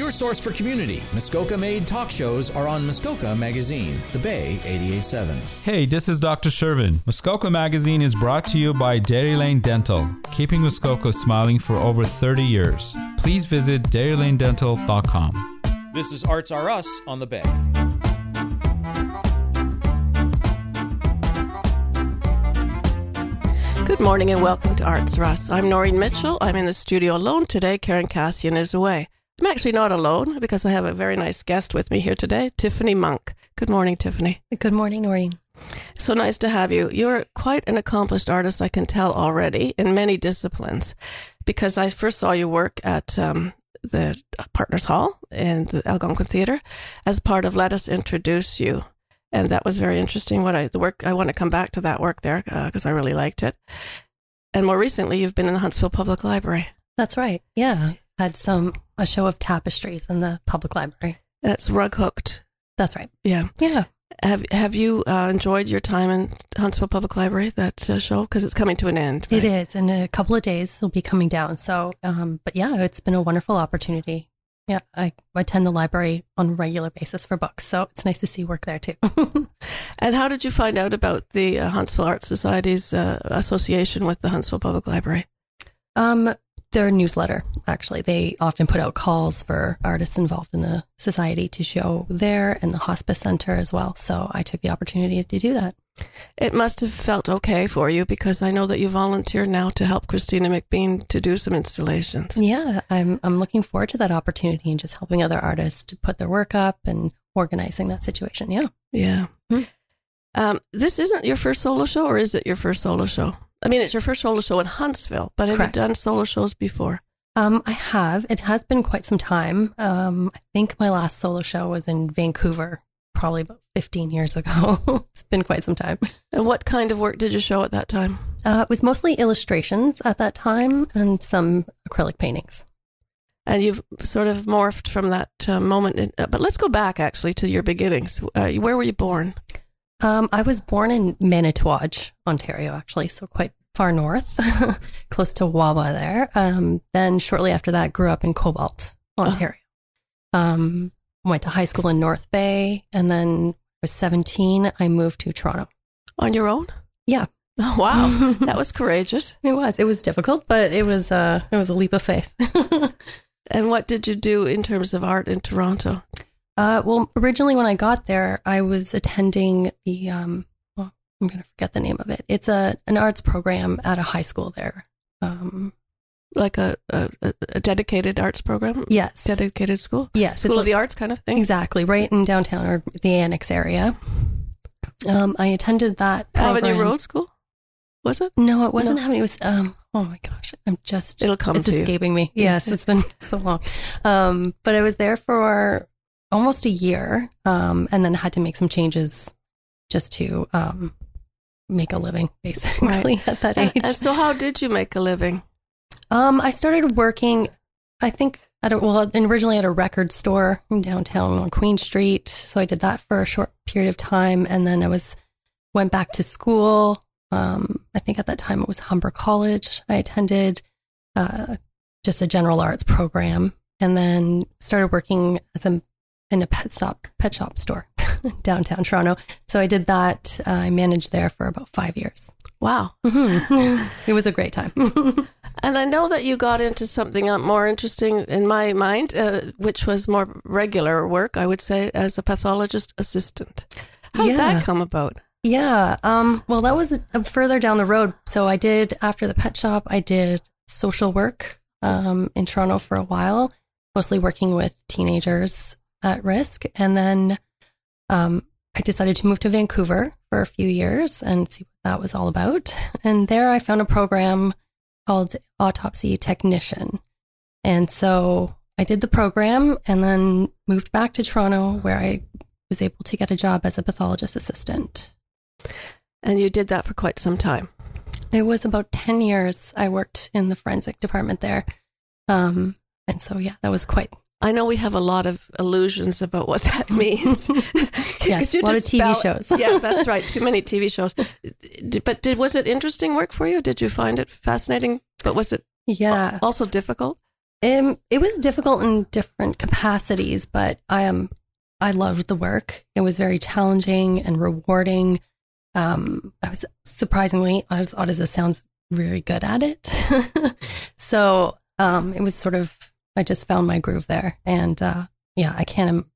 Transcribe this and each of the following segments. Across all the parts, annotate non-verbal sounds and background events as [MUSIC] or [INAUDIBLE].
Your source for community, Muskoka made talk shows are on Muskoka Magazine, The Bay 88.7. Hey, this is Dr. Shervin. Muskoka Magazine is brought to you by Dairy Lane Dental, keeping Muskoka smiling for over 30 years. Please visit dairylanedental.com. This is Arts Are Us on The Bay. Good morning and welcome to Arts Are Us. I'm Noreen Mitchell. I'm in the studio alone today. Karen Cassian is away. I'm actually not alone because I have a very nice guest with me here today, Tiffany Monk. Good morning, Tiffany. Good morning, Noreen. So nice to have you. You're quite an accomplished artist, I can tell already, in many disciplines. Because I first saw you work at um, the Partners Hall in the Algonquin Theatre as part of Let Us Introduce You and that was very interesting. What I the work I want to come back to that work there because uh, I really liked it. And more recently, you've been in the Huntsville Public Library. That's right. Yeah, had some a show of tapestries in the public library. That's rug hooked. That's right. Yeah, yeah. Have Have you uh, enjoyed your time in Huntsville Public Library? That uh, show because it's coming to an end. Right? It is in a couple of days. It'll be coming down. So, um, but yeah, it's been a wonderful opportunity yeah, I attend the library on a regular basis for books, so it's nice to see work there too. [LAUGHS] and how did you find out about the uh, Huntsville Art Society's uh, association with the Huntsville Public Library? Um, their newsletter, actually. They often put out calls for artists involved in the society to show there and the hospice center as well. So I took the opportunity to do that. It must have felt okay for you because I know that you volunteer now to help Christina McBean to do some installations. Yeah, I'm I'm looking forward to that opportunity and just helping other artists to put their work up and organizing that situation. Yeah. Yeah. Hmm. Um, this isn't your first solo show, or is it your first solo show? I mean, it's your first solo show in Huntsville, but have Correct. you done solo shows before? Um, I have. It has been quite some time. Um, I think my last solo show was in Vancouver, probably about 15 years ago. [LAUGHS] it's been quite some time. And what kind of work did you show at that time? Uh, it was mostly illustrations at that time and some acrylic paintings. And you've sort of morphed from that uh, moment. In, uh, but let's go back actually to your beginnings. Uh, where were you born? Um, I was born in Manitouwadge, Ontario, actually, so quite far north, [LAUGHS] close to Wawa there. Um, then shortly after that, grew up in Cobalt, uh-huh. Ontario. Um, went to high school in North Bay, and then was 17. I moved to Toronto. On your own? Yeah. Oh, [LAUGHS] wow, [LAUGHS] that was courageous. It was. It was difficult, but it was. Uh, it was a leap of faith. and what did you do in terms of art in Toronto? Uh, well, originally when I got there, I was attending the, um, well, I'm going to forget the name of it. It's a an arts program at a high school there. Um, like a, a, a, dedicated arts program? Yes. Dedicated school? Yes. School of the Arts kind of thing? Exactly. Right in downtown or the annex area. Um, I attended that program. Avenue Road School? Was it? No, it wasn't no. Avenue. It was, um, oh my gosh, I'm just, it'll come it's escaping you. me. Yes, it's been [LAUGHS] so long. Um, but I was there for almost a year, um, and then had to make some changes just to um, make a living, [LAUGHS] basically right. at that age. And, and, so, how did you make a living? Um, I started working, I think, at a, well, originally at a record store in downtown on Queen Street. So I did that for a short period of time, and then I was went back to school. Um, I think at that time it was Humber College. I attended uh, just a general arts program, and then started working as a in a pet stop pet shop store [LAUGHS] downtown Toronto. So I did that. Uh, I managed there for about five years. Wow, mm-hmm. [LAUGHS] it was a great time. [LAUGHS] and I know that you got into something more interesting in my mind, uh, which was more regular work. I would say as a pathologist assistant. How did that come about? Yeah. Um, well, that was further down the road. So I did after the pet shop. I did social work um, in Toronto for a while, mostly working with teenagers at risk. And then um, I decided to move to Vancouver for a few years and see what that was all about. And there I found a program called Autopsy Technician. And so I did the program and then moved back to Toronto where I was able to get a job as a pathologist assistant. And you did that for quite some time. It was about 10 years I worked in the forensic department there. Um, and so, yeah, that was quite I know we have a lot of illusions about what that [LAUGHS] means. [LAUGHS] yes, a lot of TV shows. [LAUGHS] yeah, that's right. Too many TV shows. But did was it interesting work for you? Did you find it fascinating? But was it yeah also difficult? Um, it was difficult in different capacities, but I am I loved the work. It was very challenging and rewarding. Um, I was surprisingly, as odd as this sounds, very good at it. so um, it was sort of I just found my groove there, and uh, yeah, I can't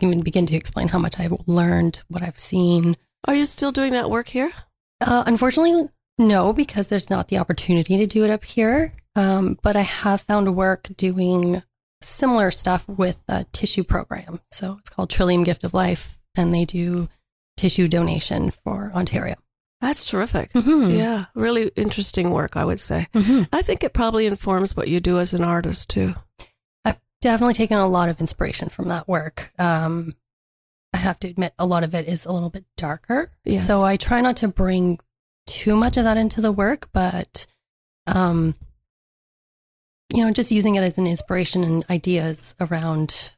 even begin to explain how much I've learned, what I've seen. Are you still doing that work here? Uh, unfortunately, no, because there's not the opportunity to do it up here. Um, but I have found work doing similar stuff with a tissue program. So it's called Trillium Gift of Life, and they do tissue donation for Ontario. That's terrific. Mhm. Yeah, really interesting work, I would say. Mhm. I think it probably informs what you do as an artist too. I've definitely taken a lot of inspiration from that work. Um, I have to admit, a lot of it is a little bit darker. Yes. So I try not to bring too much of that into the work, but, um, you know, just using it as an inspiration and ideas around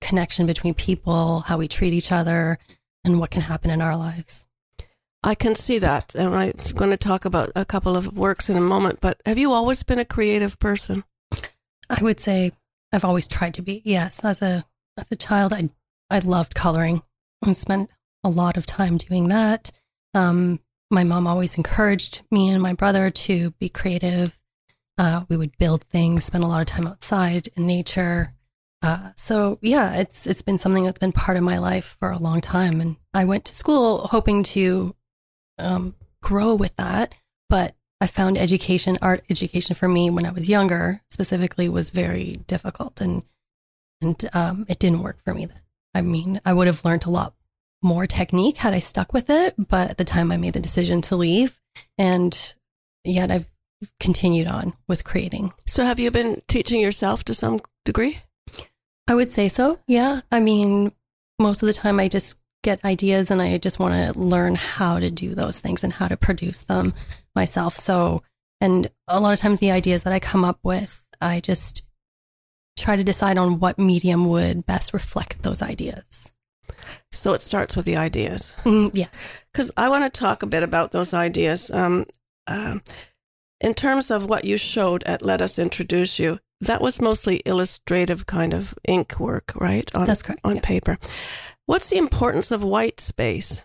connection between people, how we treat each other, and what can happen in our lives. I can see that, and I'm going to talk about a couple of works in a moment. But have you always been a creative person? I would say I've always tried to be. Yes, as a as a child, I I loved coloring and spent a lot of time doing that. Um, my mom always encouraged me and my brother to be creative. Uh, we would build things, spend a lot of time outside in nature. Uh, so yeah, it's it's been something that's been part of my life for a long time. And I went to school hoping to um, grow with that, but I found education, art education for me when I was younger, specifically, was very difficult, and and um, it didn't work for me. Then, I mean, I would have learned a lot more technique had I stuck with it, but at the time, I made the decision to leave, and yet I've continued on with creating. So have you been teaching yourself to some degree? I would say so. Yeah. I mean, most of the time I just get ideas and I just want to learn how to do those things and how to produce them myself. So, and a lot of times the ideas that I come up with, I just try to decide on what medium would best reflect those ideas. So it starts with the ideas. Mm, yes. Because I want to talk a bit about those ideas. Um, um, in terms of what you showed at Let Us Introduce You, that was mostly illustrative kind of ink work, right? On, That's correct, On yeah. paper. What's the importance of white space?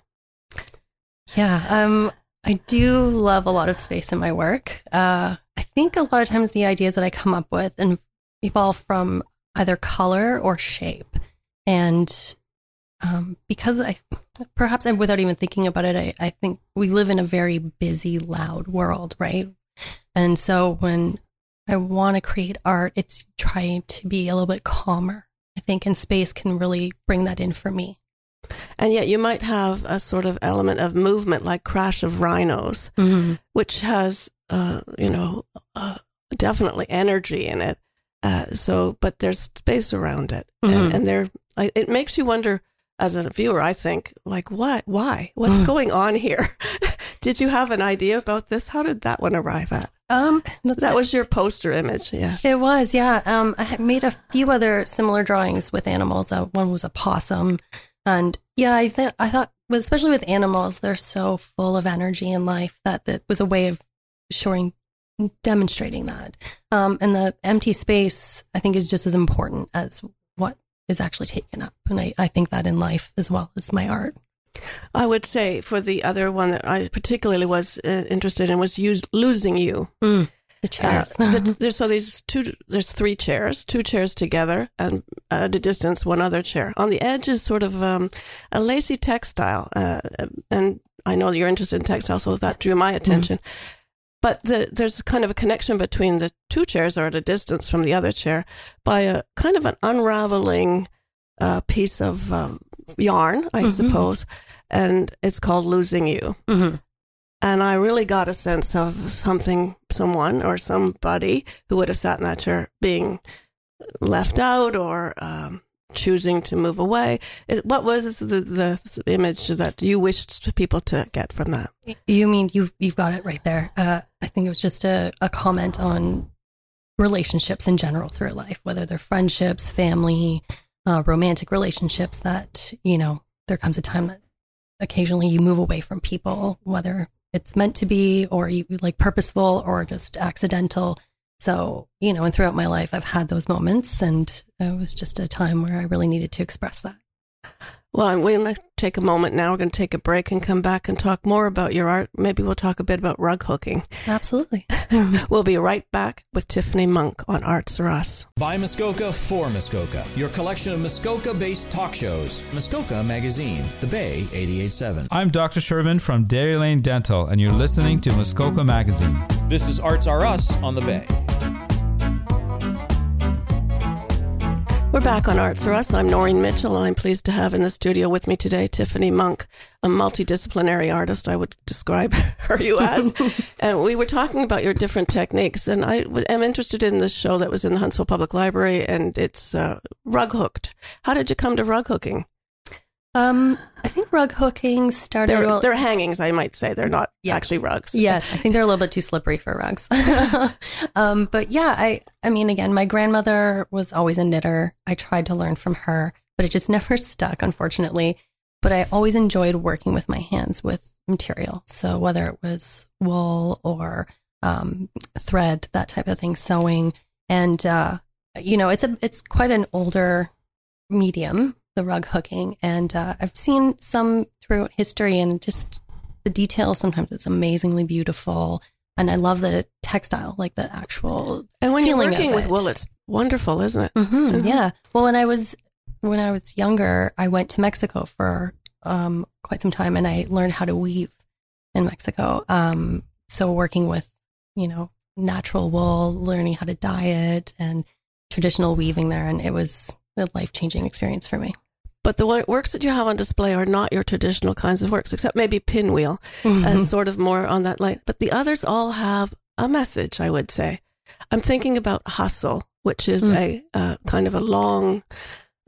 Yeah. Um, I do love a lot of space in my work. Uh, I think a lot of times the ideas that I come up with and evolve from either color or shape. And um, because I, perhaps and without even thinking about it, I, I think we live in a very busy, loud world, right? And so when I want to create art, it's trying to be a little bit calmer. I think, and space can really bring that in for me. And yet you might have a sort of element of movement like Crash of Rhinos, which has, uh, you know, uh, definitely energy in it. Uh, so, but there's space around it, Mhm. and, and there, I- it makes you wonder as a viewer. I think, like, what, why, what's going on here? [LAUGHS] did you have an idea about this? How did that one arrive at? Um, That was your poster image, yeah. It was, yeah. Um, I had made a few other similar drawings with animals. Uh, one was a possum, and yeah, I think I thought, especially with animals, they're so full of energy and life that that was a way of showing, demonstrating that. Um, and the empty space, I think, is just as important as what is actually taken up, and I, I think that in life as well as my art. I would say for the other one that I particularly was uh, interested in was use, losing you. The chairs. Uh, the, [LAUGHS] there's so there's two there's three chairs, two chairs together, and at a distance one other chair. On the edge is sort of um, a lacy textile, uh, and I know you're interested in textile, so that drew my attention. But the, there's kind of a connection between the two chairs, or at a distance from the other chair, by a kind of an unraveling uh, piece of um, yarn, I Mhm. suppose, and it's called "Losing You." Mhm. And I really got a sense of something, someone or somebody who would have sat in that chair being left out or um, choosing to move away. It, what was the, the image that you wished people to get from that? You mean you've you've got it right there. Uh, I think it was just a, a comment on relationships in general through life, whether they're friendships, family, uh, romantic relationships. That you know, there comes a time that occasionally you move away from people, whether it's meant to be or you like purposeful or just accidental. So, you know, and throughout my life, I've had those moments, and it was just a time where I really needed to express that. Well, we're going to take a moment now. We're going to take a break and come back and talk more about your art. Maybe we'll talk a bit about rug hooking. Absolutely. [LAUGHS] we'll be right back with Tiffany Monk on Arts Are Us. By Muskoka for Muskoka, your collection of Muskoka based talk shows. Muskoka Magazine, The Bay 887. I'm Dr. Shervin from Dairy Lane Dental, and you're listening to Muskoka Magazine. This is Arts Are Us on The Bay. Back on Arts Are Us. I'm Noreen Mitchell, I'm pleased to have in the studio with me today Tiffany Monk, a multidisciplinary artist, I would describe [LAUGHS] her you as. [LAUGHS] and we were talking about your different techniques, and I am interested in this show that was in the Huntsville Public Library, and it's uh, rug hooked. How did you come to rug hooking? Um, I think rug hooking started. They're, well, they're hangings, I might say. They're not Yes. actually rugs. yes, I think they're a little bit too slippery for rugs. [LAUGHS] um, but yeah, I, I mean, again, my grandmother was always a knitter. I tried to learn from her, but it just [LAUGHS] never stuck, unfortunately. But I always enjoyed working with my hands with material. So whether it was wool or um, thread, that type of thing, sewing, and uh, you know, it's a, it's quite an older medium, the rug hooking, and uh, I've seen some throughout history, and just the details. Sometimes it's amazingly beautiful, and I love the textile, like the actual. And when you're working with wool, it's wonderful, isn't it? Mhm, Mhm. Yeah. Well, when I was when I was younger, I went to Mexico for um, quite some time, and I learned how to weave in Mexico. Um, so working with you know natural wool, learning how to dye it, and traditional weaving there, and it was a life changing experience for me. But the works that you have on display are not your traditional kinds of works, except maybe pinwheel, as sort of more on that line. But the others all have a message, I would say. I'm thinking about Hustle, which is Mm. a uh, kind of a long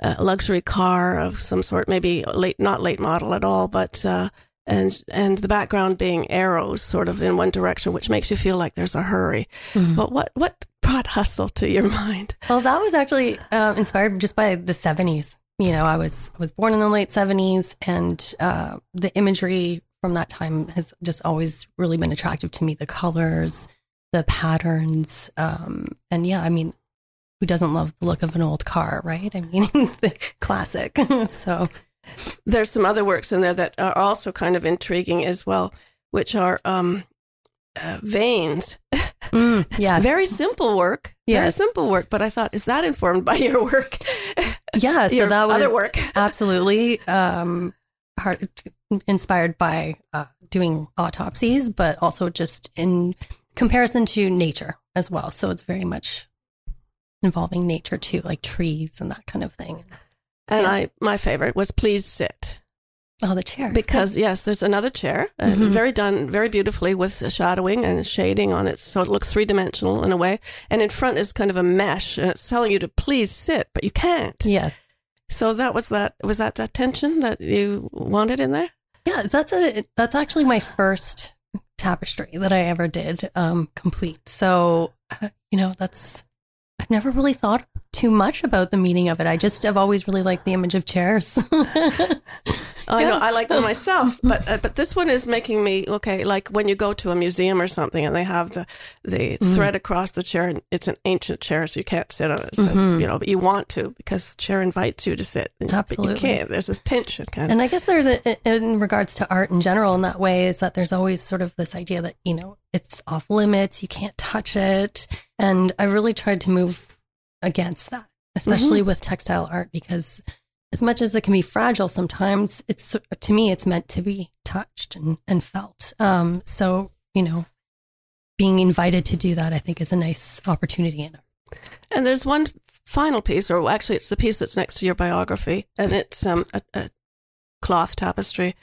uh, luxury car of some sort, maybe late, not late model at all, but uh, and and the background being arrows, sort of in one direction, which makes you feel like there's a hurry. Mhm. But what what brought Hustle to your [LAUGHS] mind? Well, that was actually uh, inspired just by the seventies. You know, I was I was born in the late seventies, and uh, the imagery from that time has just always really been attractive to me. The colors, the patterns, um, and yeah, I mean, who doesn't love the look of an old car, right? I mean, [LAUGHS] the classic. [LAUGHS] so there's some other works in there that are also kind of intriguing as well, which are um, uh, veins. mm, [LAUGHS] yeah, Very simple work. Very simple work. But I thought, is that informed by your work? Yeah. [LAUGHS] So that was other work. [LAUGHS] absolutely um, hard, inspired by uh, doing autopsies, but also just in comparison to nature as well. So it's very much involving nature too, like trees and that kind of thing. And Yeah. I, my favorite was Please Sit. Oh, the chair. Because, yes, there's another chair, uh, Mhm. very done, very beautifully with shadowing and shading on it. So it looks three dimensional in a way. And in front is kind of a mesh and it's telling you to please sit, but you can't. yes. So that was that, was that that tension that you wanted in there? Yeah, that's a that's actually my first tapestry that I ever did um, complete. So uh, you know, that's I've never really thought too much about the meaning of it. I just have always really liked the image of chairs. [LAUGHS] I know I like them myself, but uh, but this one is making me okay. Like when you go to a museum or something, and they have the the Mm. thread across the chair, and it's an ancient chair, so you can't sit on it. Says, Mhm. You know, but you want to because the chair invites you to sit. Absolutely. but you can't. There's this tension kind of. And. I guess there's a, in regards to art in general, in that way, is that there's always sort of this idea that, you know, it's off limits, you can't touch it. And I really tried to move against that, especially with textile art, because as much as it can be fragile sometimes, it's to me, it's meant to be touched and, and felt. Um, so, you know, being invited to do that, I think, is a nice opportunity in art. And there's one final piece, or actually, it's the piece that's next to your biography, and it's um, a, a cloth tapestry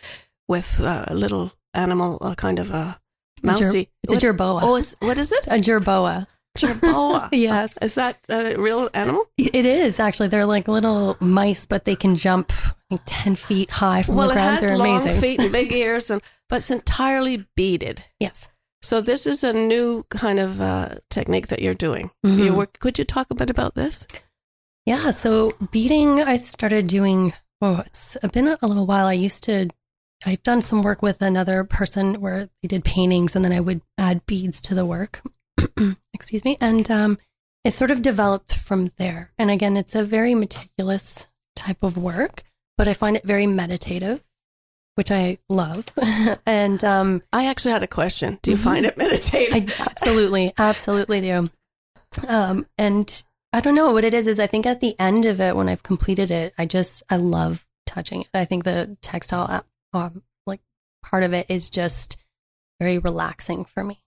with uh, a little animal, a kind of a mousy. It's a jerboa. Oh, it's what is it? a jerboa. Jerboa. [LAUGHS] yes. Is that a real animal? It is actually. They're like little mice, but they can jump think, 10 feet high from well, the ground. has They're amazing. Well, long amazing. feet and big [LAUGHS] ears, and but it's entirely beaded. Yes. So this is a new kind of uh, technique that you're doing. Mhm. You could you talk a bit about this? Yeah. So beading, I started doing, oh, it's been a little while. I used to, I've done some work with another person where they did paintings and then I would add beads to the work. [CLEARS THROAT] excuse me, and um, it sort of developed from there. And again, it's a very meticulous type of work, but I find it very meditative, which I love. [LAUGHS] and um, I actually had a question. Do you Mhm. find it meditative? I absolutely, absolutely do. Um, and I don't know what it is. Is I think at the end of it, when I've completed it, I just I love touching it. I think the textile um, like part of it is just very relaxing for me.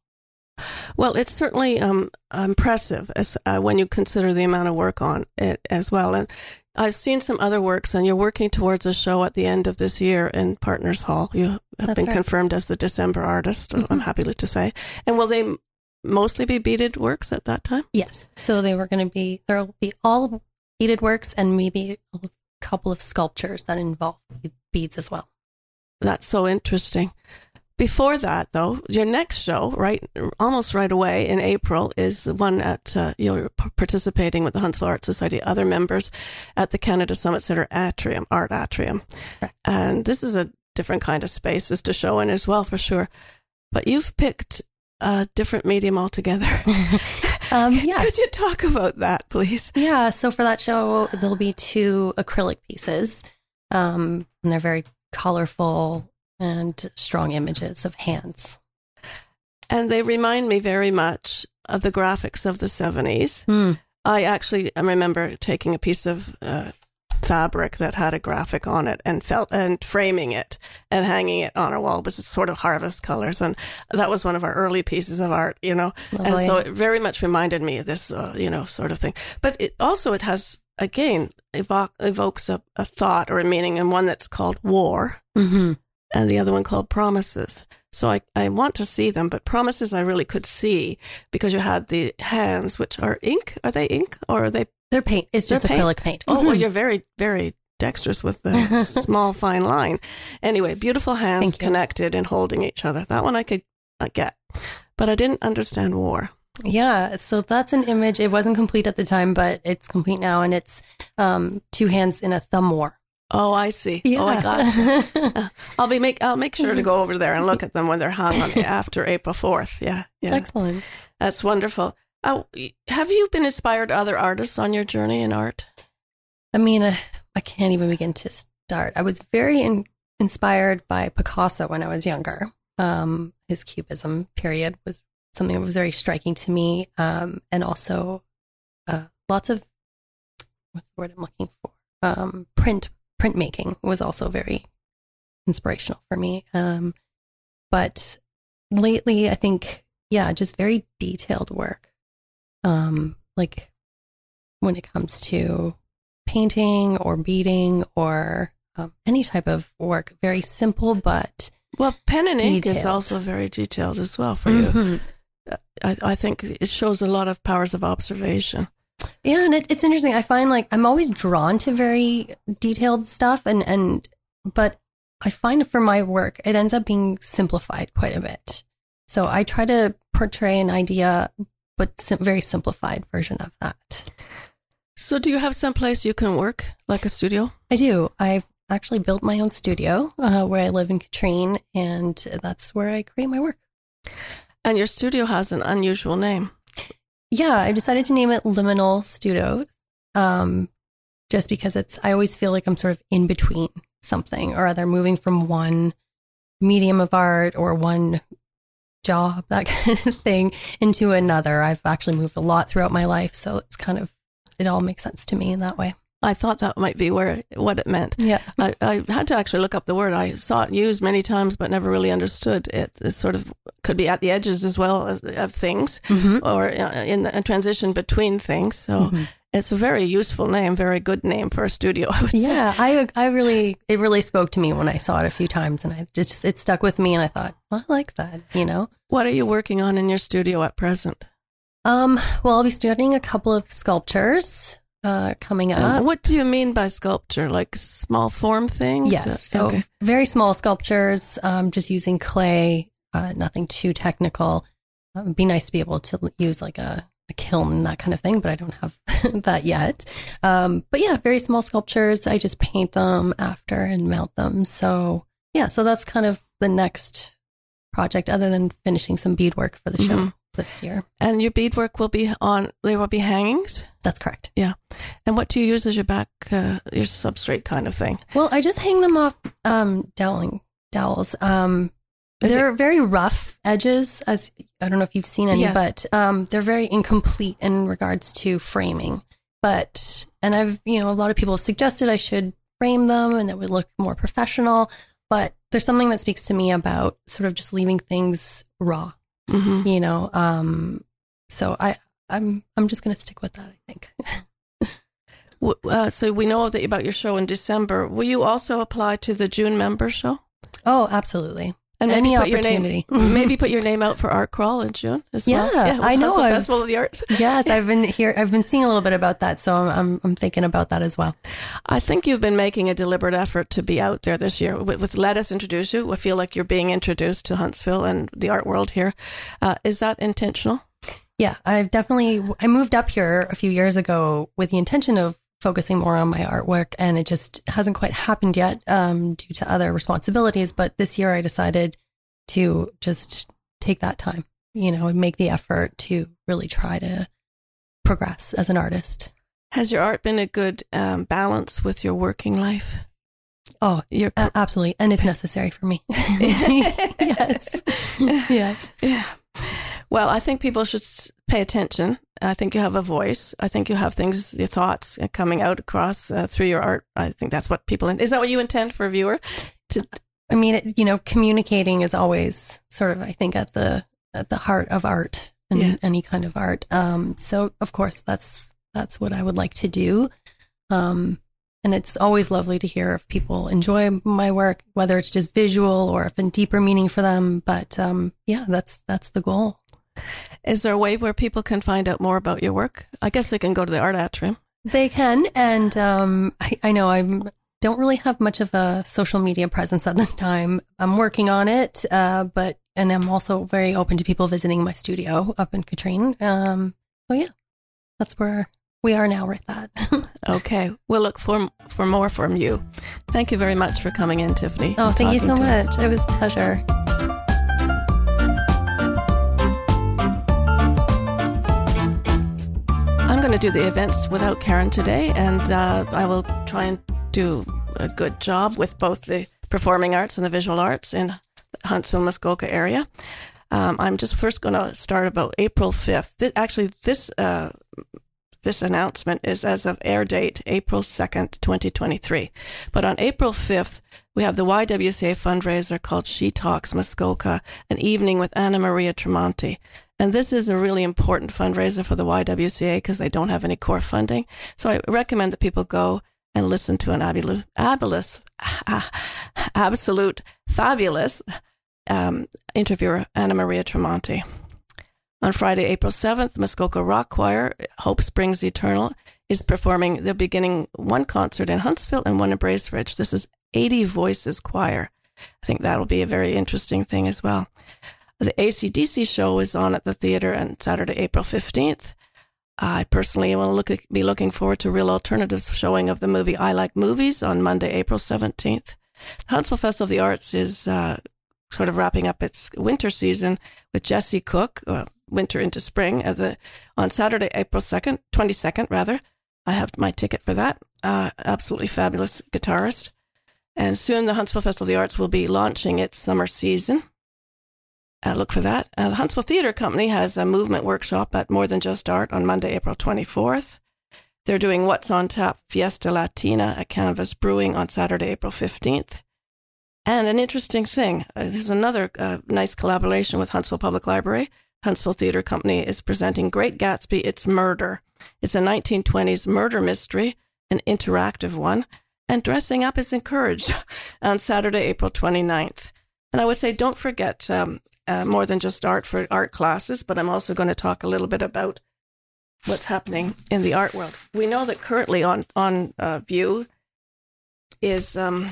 Well, it's certainly um, impressive as, uh, when you consider the amount of work on it as well. And I've seen some other works, and you're working towards a show at the end of this year in Partners Hall. You have That's been right. confirmed as the December artist, I'm happy to say. And will they mostly be beaded works at that time? Yes. So they were going to be there will be all beaded works and maybe a couple of sculptures that involve beads as well. That's so interesting. Before that, though, your next show, right, almost right away in April, is the one at uh, you're participating with the Huntsville Art Society, other members at the Canada Summit Center Atrium, Art Atrium, and this is a different kind of space, spaces to show in as well, for sure. But you've picked a different medium altogether. [LAUGHS] Um, [LAUGHS] yeah. Could you talk about that, please? Yeah, so for that show, there'll be two acrylic pieces, um, and they're very colorful and strong images of hands. And they remind me very much of the graphics of the 70s. Hmm. I actually I remember taking a piece of uh, fabric that had a graphic on it and felt and framing it and hanging it on a wall. It was sort of harvest colors, and that was one of our early pieces of art, you know. And so it very much reminded me of this, uh, you know, sort of thing. But it also it has again evoke, evokes a, a thought or a meaning, and one that's called war hmm and the other one called Promises. So I, I want to see them, but Promises I really could see because you had the hands, which are ink. Are they ink or are they? They're paint. It's They're just paint? acrylic paint. Oh, well, Mhm. you're very, very dexterous with the [LAUGHS] small, fine line. Anyway, beautiful hands connected and holding each other. That one I could uh, get, but I didn't understand war. Yeah, so that's an image. It wasn't complete at the time, but it's complete now, and it's um, two hands in a thumb war. Oh, I see. Oh, I got. [LAUGHS] I'll be make. I'll make sure to go over there and look at them when they're hung on [LAUGHS] after April fourth. Yeah, yeah. Excellent. That's wonderful. Uh, have you been inspired other artists on your journey in art? I mean, uh, I can't even begin to start. I was very in, inspired by Picasso when I was younger. Um, his Cubism period was something that was very striking to me, um, and also uh, lots of what's the word I'm looking for? Um, print printmaking was also very inspirational for me. Um, but lately, I think yeah, just very detailed work. Um, like when it comes to painting or beading or um, any type of work. Very simple, but Well, pen and ink is also very detailed as well for you. Mhm. I, I think it shows a lot of powers of observation. Yeah, and it, it's interesting. I find like I'm always drawn to very detailed stuff, and and but I find for my work it ends up being simplified quite a bit. So I try to portray an idea, but sim- very simplified version of that. So, do you have some place you can work, like a studio? I do. I've actually built my own studio uh, where I live in Katrine, and that's where I create my work. And your studio has an unusual name. Yeah, I decided to name it Liminal Studios, um, just because it's. I always feel like I'm sort of in between something or other, moving from one medium of art or one job, [LAUGHS] that kind of thing, into another. I've actually moved a lot throughout my life, so it's kind of it all makes sense to me in that way. I thought that might be where what it meant. Yeah, I, I had to actually look up the word. I saw it used many times, but never really understood it. It sort of could be at the edges as well as of things, Mhm. or uh, in the a transition between things. So Mhm. it's a very useful name, very good name for a studio. [LAUGHS] I would say. yeah. I I really it really spoke to me when I saw it a few times, and I just it stuck with me, and I thought well, I like that, you know. What are you working on in your studio at present? Um, well, I'll be studying a couple of sculptures uh, coming And up. what do you mean by sculpture? Like small form things? Yes, so Okay. very small sculptures, um, just using clay, uh, nothing too technical. Uh, it'd be nice to be able to use like a, a kiln and that kind of thing, but I don't have [LAUGHS] that yet. Um, but yeah, very small sculptures. I just paint them after and melt them. So yeah, so that's kind of the next project, other than finishing some beadwork for the show. Mhm. This year. And your beadwork will be on, there will be hangings. That's correct. Yeah. And what do you use as your back, uh, your substrate kind of thing? Well, I just hang them off um, doweling dowels. Um, Is they're very rough edges, as I don't know if you've seen any, Yes. but um, they're very incomplete in regards to framing. But and I've you know a lot of people have suggested I should frame them and that would look more professional. But there's something that speaks to me about sort of just leaving things raw, Mm-hmm. you know. Um, so I I'm I'm just gonna stick with that. I think. [LAUGHS] Uh, so we know that about your show in December. Will you also apply to the June member show? oh, absolutely. And Any maybe put your name, [LAUGHS] maybe put your name out for Art Crawl in June as well. Yeah, I know, I've- Festival of the Arts. [LAUGHS] yes, I've been here. I've been seeing a little bit about that, so I'm I'm, I'm thinking about that as well. I think you've been making a deliberate effort to be out there this year with, with Let Us Introduce You. I feel like you're being introduced to Huntsville and the art world here. Uh, is that intentional? Yeah, I've definitely. I moved up here a few years ago with the intention of focusing more on my artwork, and it just hasn't quite happened yet um, due to other responsibilities. But this year, I decided to just take that time, you know, and make the effort to really try to progress as an artist. Has your art been a good um, balance with your working life? Oh, Your a- absolutely, and it's necessary for me. [LAUGHS] [LAUGHS] yes, [LAUGHS] yes. Yeah. Well, I think people should pay attention. I think you have a voice. I think you have things, your thoughts uh, coming out across uh, through your art. I think that's what people. Is that what you intend for a viewer? To I mean, it, you know, communicating is always sort of, I think, at the at the heart of art and Yeah. any kind of art. Um, so, of course, that's that's what I would like to do. Um, and it's always lovely to hear if people enjoy my work, whether it's just visual or if in deeper meaning for them. But um, yeah, that's that's the goal. Is there a way where people can find out more about your work? I guess they can go to the art atrium. They can, and um, I, I know I don't really have much of a social media presence at this time. I'm working on it, uh, but and I'm also very open to people visiting my studio up in Katrine. Um, so yeah, that's where we are now with that. [LAUGHS] Okay, we'll look for for more from you. Thank you very much for coming in, Tiffany. oh, thank you so to us. much. It was a pleasure. Going to do the events without Karen today, and uh, I will try and do a good job with both the performing arts and the visual arts in Huntsville, Muskoka area. Um, I'm just first going to start about April 5th. Th- actually, this uh, this announcement is as of air date April 2nd, 2023. But on April 5th, we have the YWCA fundraiser called She Talks Muskoka, an evening with Anna Maria Tremonti. And this is a really important fundraiser for the YWCA because they don't have any core funding. So I recommend that people go and listen to an abulu- abulous, [LAUGHS] absolute, fabulous um, interviewer, Anna Maria Tremonti. On Friday, April 7th, Muskoka Rock Choir, Hope Springs Eternal, is performing. They're beginning one concert in Huntsville and one in Bracebridge. This is 80 Voices Choir. I think that'll be a very interesting thing as well. The ACDC show is on at the theater on Saturday, April 15th. I personally will look, be looking forward to Reel Alternatives showing of the movie I Like Movies on Monday, April 17th. The Huntsville Festival of the Arts is uh, sort of wrapping up its winter season with Jesse Cook, uh, winter into spring, at the, on Saturday, April 2nd, 22nd, rather. I have my ticket for that. Uh, absolutely fabulous guitarist. And soon the Huntsville Festival of the Arts will be launching its summer season. Uh, look for that. Uh, the Huntsville Theatre Company has a movement workshop at More Than Just Art on Monday, April 24th. They're doing What's on Tap Fiesta Latina at Canvas Brewing on Saturday, April 15th. And an interesting thing, uh, this is another uh, nice collaboration with Huntsville Public Library. Huntsville Theatre Company is presenting Great Gatsby, It's Murder. It's a 1920s murder mystery, an interactive one, and dressing up is encouraged [LAUGHS] on Saturday, April 29th. And I would say don't forget um, uh, more than just art for art classes, but I'm also going to talk a little bit about what's happening in the art world. We know that currently on on uh, view is um,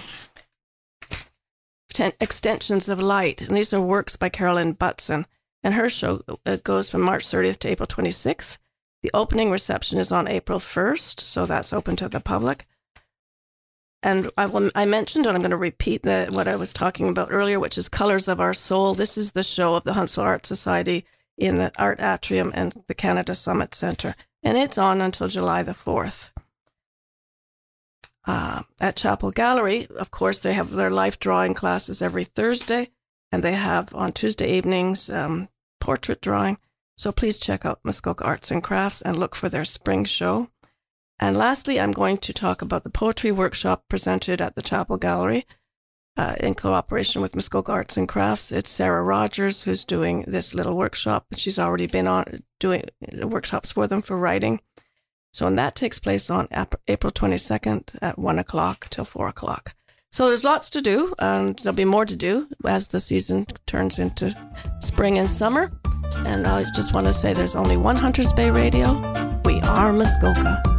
ten- extensions of light, and these are works by Carolyn Butson. And her show uh, goes from March 30th to April 26th. The opening reception is on April 1st, so that's open to the public. And I, I mentioned, and I'm going to repeat the, what I was talking about earlier, which is Colors of Our Soul. This is the show of the Huntsville Art Society in the Art Atrium and the Canada Summit Center. And it's on until July the 4th. Uh, at Chapel Gallery, of course, they have their life drawing classes every Thursday, and they have on Tuesday evenings um, portrait drawing. So please check out Muskoka Arts and Crafts and look for their spring show. And lastly, I'm going to talk about the poetry workshop presented at the Chapel Gallery uh, in cooperation with Muskoka Arts and Crafts. It's Sarah Rogers who's doing this little workshop, and she's already been on doing workshops for them for writing. So, and that takes place on April 22nd at 1 o'clock till 4 o'clock. So there's lots to do, and there'll be more to do as the season turns into spring and summer. And I just want to say there's only one Hunters Bay Radio. We are Muskoka.